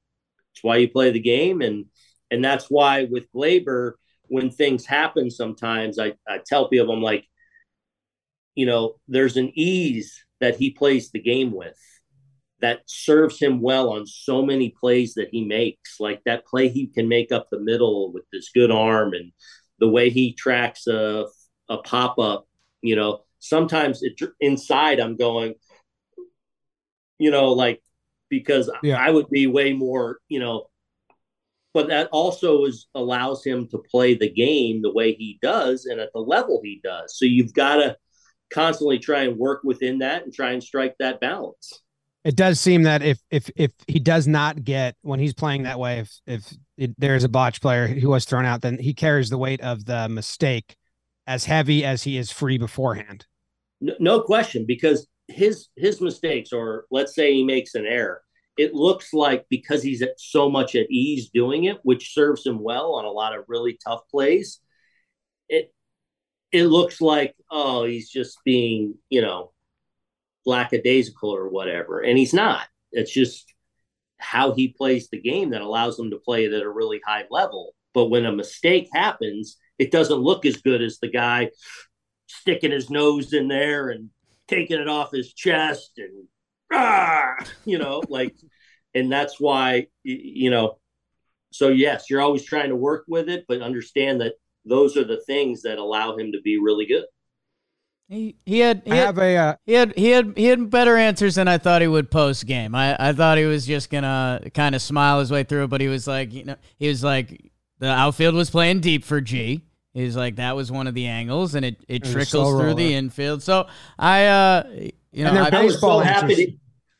it's why you play the game. And, and that's why with Gleyber, when things happen, sometimes I, I tell people, I'm like, you know, there's an ease that he plays the game with that serves him well on so many plays that he makes. Like that play he can make up the middle with this good arm and the way he tracks a a pop up, you know, sometimes it inside I'm going, you know, like because yeah. I would be way more, you know, but that also is allows him to play the game the way he does and at the level he does. So you've got to constantly try and work within that and try and strike that balance. It does seem that if if if he does not get when he's playing that way, if if it, there's a botch player who was thrown out, then he carries the weight of the mistake as heavy as he is free beforehand. No, no question, because his his mistakes, or let's say he makes an error, it looks like because he's at so much at ease doing it, which serves him well on a lot of really tough plays. It it looks like oh he's just being you know lackadaisical or whatever, and he's not. It's just how he plays the game that allows him to play it at a really high level. But when a mistake happens, it doesn't look as good as the guy sticking his nose in there and taking it off his chest and ah, you know, like, and that's why you know. So yes, you're always trying to work with it, but understand that those are the things that allow him to be really good. He, he had he had, have a uh, he had he had he had better answers than I thought he would post game. I, I thought he was just gonna kind of smile his way through, but he was like you know he was like the outfield was playing deep for G. He's like that was one of the angles, and it, it, trickles through the infield. So I, uh, you know, I, I was so happy. To,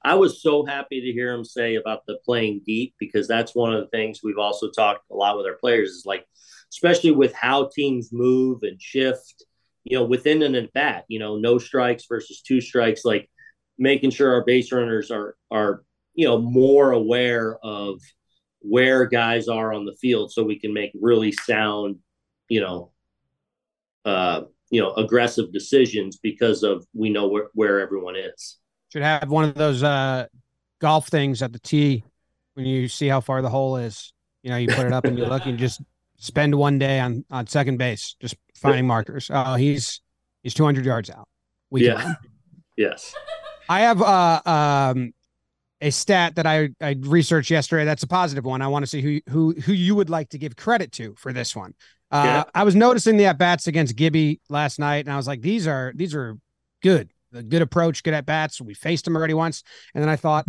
I was so happy to hear him say about the playing deep because that's one of the things we've also talked a lot with our players is like, especially with how teams move and shift, you know, within an at bat, you know, no strikes versus two strikes, like making sure our base runners are are you know more aware of where guys are on the field so we can make really sound, you know, uh, you know, aggressive decisions because of we know where, where everyone is. Should have one of those uh, golf things at the tee when you see how far the hole is. You know, you put it up and you look and just spend one day on on second base just finding markers. Oh, he's he's 200 yards out. We yeah. Yes. I have uh um a stat that I I researched yesterday. That's a positive one. I want to see who who who you would like to give credit to for this one. Uh, Yeah. I was noticing the at bats against Gibby last night, and I was like, these are these are good. A good approach, good at bats. We faced him already once, and then I thought,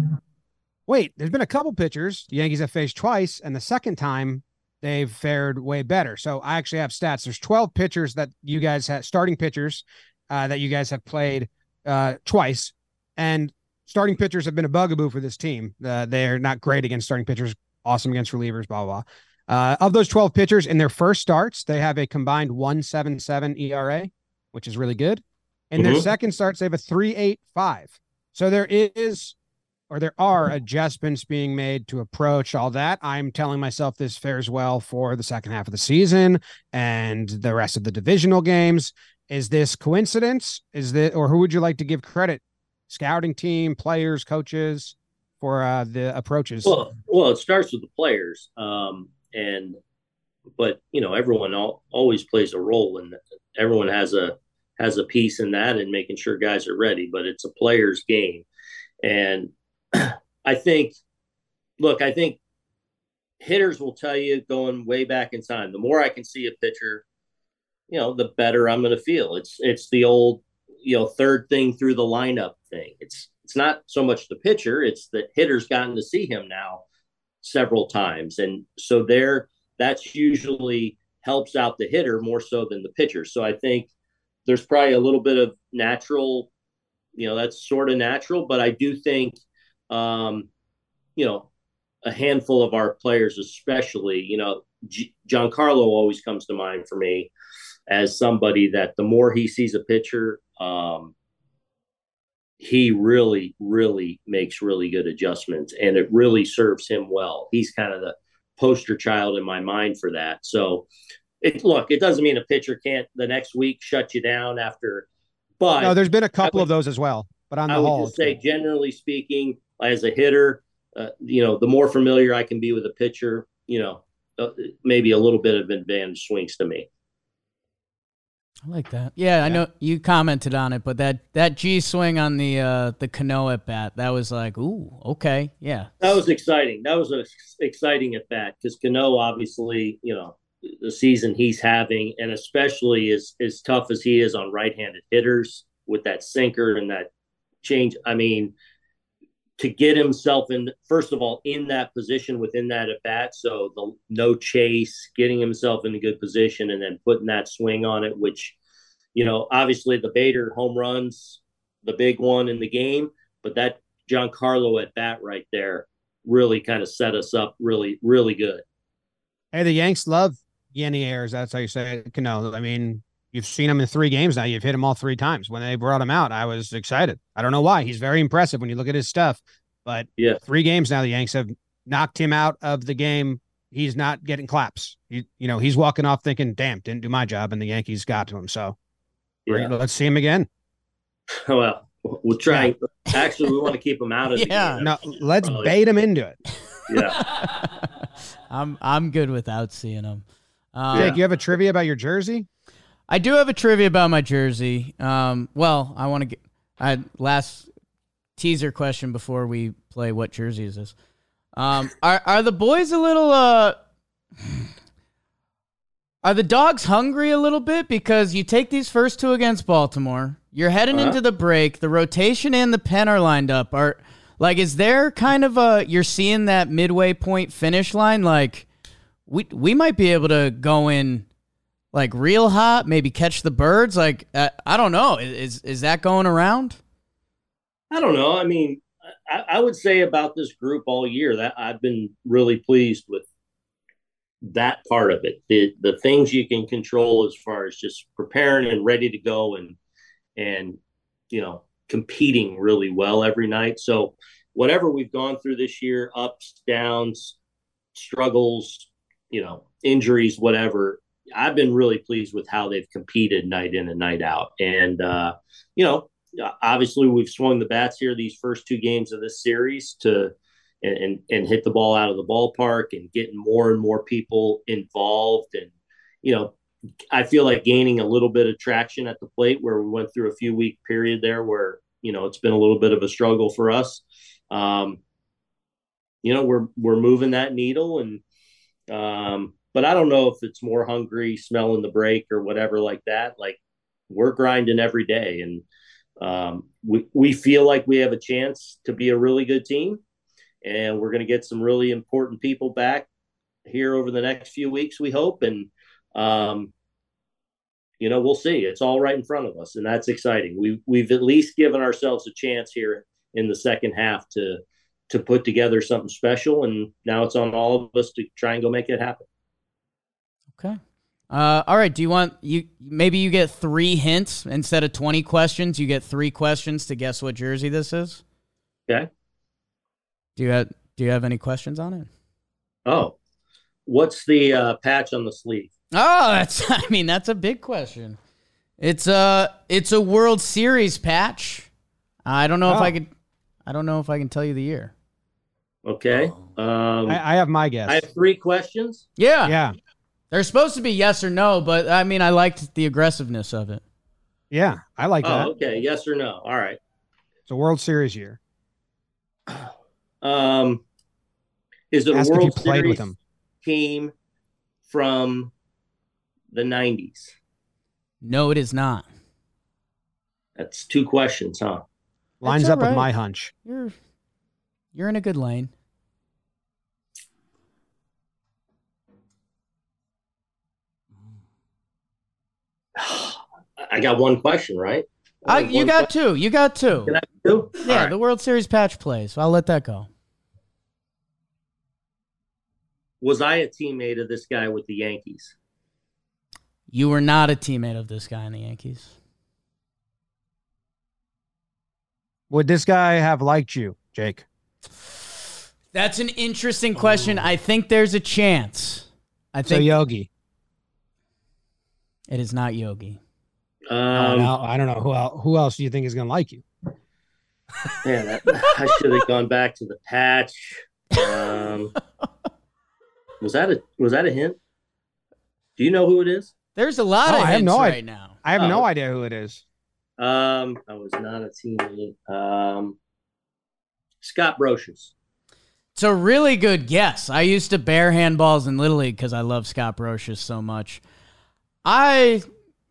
wait, there's been a couple pitchers the Yankees have faced twice, and the second time they've fared way better. So I actually have stats. There's 12 pitchers that you guys have starting pitchers uh, that you guys have played uh, twice, and starting pitchers have been a bugaboo for this team. Uh, they're not great against starting pitchers, awesome against relievers, blah, blah, blah. Uh, of those 12 pitchers in their first starts, they have a combined 177 ERA, which is really good. In their Mhm. second starts, they have a 385. So there is, or there are adjustments being made to approach all that. I'm telling myself this fares well for the second half of the season and the rest of the divisional games. Is this coincidence? Is that, or who would you like to give credit? Scouting team, players, coaches for uh, the approaches. Well, well, it starts with the players, um, and but you know everyone al- always plays a role, and everyone has a has a piece in that, and making sure guys are ready. But it's a players' game, and I think, look, I think hitters will tell you going way back in time. The more I can see a pitcher, you know, the better I'm going to feel. It's it's the old you know third thing through the lineup thing. It's it's not so much the pitcher; it's that hitters gotten to see him now several times, and so there that's usually helps out the hitter more so than the pitcher. So I think there's probably a little bit of natural, you know, that's sort of natural, but I do think, um, you know, a handful of our players, especially, you know, G- Giancarlo always comes to mind for me as somebody that the more he sees a pitcher, um, he really, really makes really good adjustments, and it really serves him well. He's kind of the poster child in my mind for that. So, it look, it doesn't mean a pitcher can't the next week shut you down after, but no, there's been a couple would- of those as well, but on the whole I would whole, just say, generally speaking, as a hitter, uh, you know, the more familiar I can be with a pitcher, you know, uh, maybe a little bit of advantage swings to me. I like that. Yeah, I know you commented on it, but that that G swing on the uh the Cano at bat, that was like, ooh, okay, yeah. That was exciting. That was a exciting at bat because Cano, obviously, you know, the season he's having, and especially as as tough as he is on right-handed hitters with that sinker and that change. I mean, to get himself in, first of all, in that position within that at bat, so the no chase, getting himself in a good position, and then putting that swing on it, which, you know, obviously the Bader home runs, the big one in the game, but that Giancarlo at bat right there really kind of set us up really, really good. Hey, the Yanks love Yenny Ayers. That's how you say it. No, I mean, you've seen him in three games now. You've hit him all three times. When they brought him out, I was excited. I don't know why. He's very impressive when you look at his stuff. But Yeah. three games now, the Yanks have knocked him out of the game. He's not getting claps. You, you know, he's walking off thinking, damn, didn't do my job. And the Yankees got to him. So Yeah. let's see him again. Well, we'll try. Actually, we want to keep him out of the Yeah. game. No, let's Probably. bait him into it. Yeah. I'm I'm good without seeing him. Um, Jake, you have a trivia about your jersey? I do have a trivia about my jersey. Um, well, I want to get I last teaser question before we play. What jersey is this? Um, are are the boys a little uh? Are the dogs hungry a little bit because you take these first two against Baltimore? You're heading Uh-huh. into the break. The rotation and the pen are lined up. Are like, is there kind of a you're seeing that midway point finish line? Like, we we might be able to go in like real hot, maybe catch the birds. Like, uh, I don't know. Is is that going around? I don't know. I mean, I, I would say about this group all year that I've been really pleased with that part of it. The the things you can control as far as just preparing and ready to go and and you know competing really well every night. So whatever we've gone through this year, ups, downs, struggles, you know, injuries, whatever, I've been really pleased with how they've competed night in and night out. And uh, you know, obviously we've swung the bats here these first two games of this series to and, and, hit the ball out of the ballpark and getting more and more people involved and you know I feel like gaining a little bit of traction at the plate where we went through a few week period there where you know it's been a little bit of a struggle for us. Um, you know we're we're moving that needle and um, but I don't know if it's more hungry, smelling the break or whatever like that. Like we're grinding every day and um, we we feel like we have a chance to be a really good team and we're going to get some really important people back here over the next few weeks. We hope and um, you know, we'll see. It's all right in front of us, and that's exciting. We we've at least given ourselves a chance here in the second half to to put together something special, and now it's on all of us to try and go make it happen. Okay. Uh, all right. Do you want you maybe you get three hints instead of twenty questions? You get three questions to guess what jersey this is. Okay. Do you have Do you have any questions on it? Oh, what's the uh, patch on the sleeve? Oh, that's I mean that's a big question. It's a it's a World Series patch. I don't know if Oh. I could I don't know if I can tell you the year. Okay. Um, I, I have my guess. I have three questions. Yeah. yeah, They're supposed to be yes or no, but I mean I liked the aggressiveness of it. yeah, I like that. Oh, okay. Yes or no? All right. It's a World Series year. Um, is it Ask a if you World played Series with them. team from the '90s? No, it is not. That's two questions, huh? Lines up all with my hunch. You're you're in a good lane. I got one question, right? Uh, One- you got question. two. You got two. Can I do? Yeah, All right. the World Series patch plays. I'll let that go. Was I a teammate of this guy with the Yankees? You were not a teammate of this guy in the Yankees. Would this guy have liked you, Jake? That's an interesting question. I think there's a chance. I So think Yogi. it is not Yogi. Oh, Um, no, I don't know who else. Who else do you think is going to like you? Man, that, I should have gone back to the patch. Um, was that a was that a hint? Do you know who it is? There's a lot No, of I have hints no right idea. now. I have Oh. no idea who it is. Um, I was not a teammate. Um, Scott Brosius. It's a really good guess. I used to bear handballs in Little League because I love Scott Brosius so much. I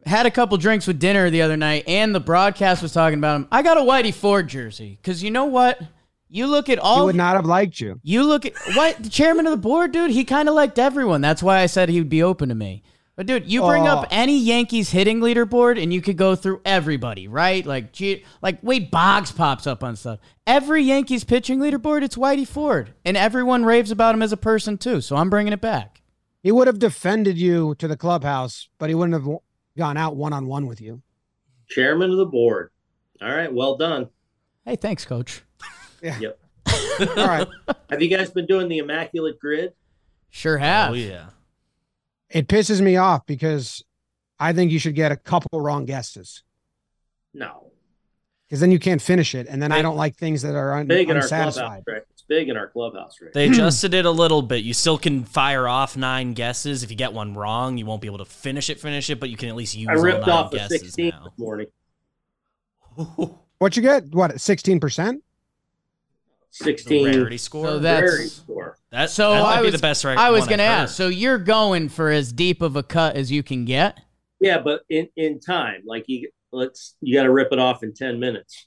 had a couple drinks with dinner the other night, and the broadcast was talking about him. I got a Whitey Ford jersey because you know what? You look at He all. would not have liked you. You look at what the chairman of the board, dude. He kind of liked everyone. That's why I said he would be open to me. But dude, you bring Oh. up any Yankees hitting leaderboard, and you could go through everybody, right? Like, gee, like Wade Boggs pops up on stuff. Every Yankees pitching leaderboard, it's Whitey Ford, and everyone raves about him as a person too. So I'm bringing it back. He would have defended you to the clubhouse, but he wouldn't have gone out one on one with you. Chairman of the board. All right, well done. Hey, thanks, Coach. Yeah. Yep. All right. Have you guys been doing the immaculate grid? Sure have. Oh yeah. It pisses me off because I think you should get a couple wrong guesses No. because then you can't finish it. And then I Big- don't like things that are un- Big in our unsatisfied. right? It's big in our clubhouse, right? They adjusted it a little bit. You still can fire off nine guesses. If you get one wrong, you won't be able to finish it. Finish it, but you can at least use I all ripped nine off a guesses 16 now. this morning. What you get? What, 16%? 16 rarity score. So that- rarity That's- score. that, So that might I be was the best. Right, I was gonna ask. So you're going for as deep of a cut as you can get? Yeah, but in in time, like you let's you got to rip it off in 10 minutes.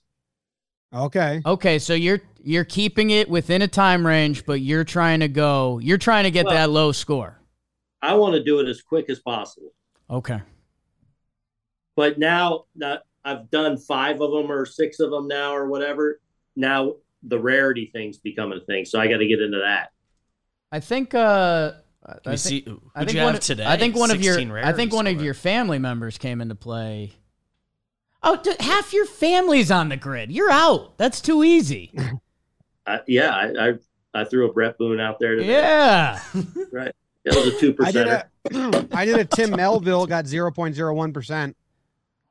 Okay. Okay, so you're you're keeping it within a time range, but you're trying to go. You're trying to get Well- that low score. I want to do it as quick as possible. Okay. But now that I've done 5 of them or 6 of them now or whatever, now the rarity thing's becoming a thing. So I got to get into that. I think. Uh, I think, see. Who'd I think you one have of- today? I think one of your I think rarity one of your family members came into play. Oh, d- half your family's on the grid. You're out. That's too easy. I, yeah, I, I I threw a Brett Boone out there today. Yeah. Right. That was a two I did percenter. a I did a Tim Melville got 0.01%.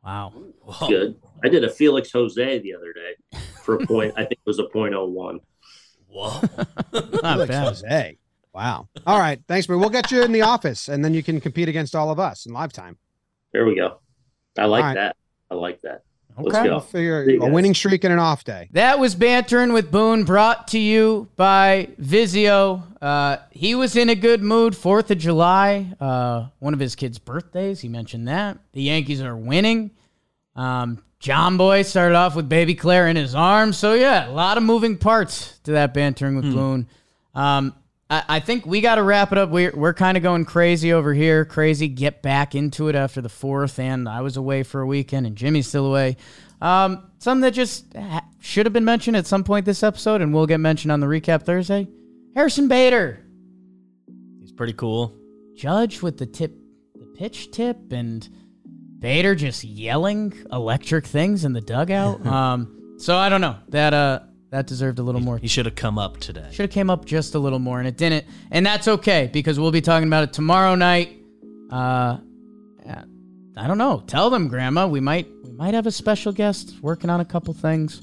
Wow. Whoa. Good. I did a Felix Jose the other day for a point. I think it was a point oh one. Whoa. Not Felix bad. Jose. Wow. All right. Thanks, but we'll get you in the office and then you can compete against all of us in live time. There we go. I like All right. that. I like that. Let's Okay. go. We'll figure you a guys. winning streak and an off day. That was Bantering with Boone, brought to you by Vizio. Uh, he was in a good mood. Fourth of July, uh, one of his kids' birthdays. He mentioned that the Yankees are winning. Um, Jomboy started off with baby Claire in his arms. So yeah, a lot of moving parts to that Bantering with Boone. Um, I, I think we got to wrap it up. We're we're kind of going crazy over here. Crazy. Get back into it after the fourth, and I was away for a weekend, and Jimmy's still away. Um, something that just ha- should have been mentioned at some point this episode, and will get mentioned on the recap Thursday. Harrison Bader, He's pretty cool. Judge with the tip, the pitch tip, and Bader just yelling electric things in the dugout. um, so I don't know that uh that deserved a little more He should have come up today. should have came up just a little more, and it didn't. And that's okay because we'll be talking about it tomorrow night. Uh, I don't know. Tell them, Grandma. We might we might have a special guest working on a couple things.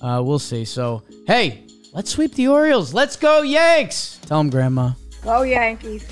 Uh, we'll see. So hey, let's sweep the Orioles. Let's go Yanks. Tell them, Grandma. Go Yankees.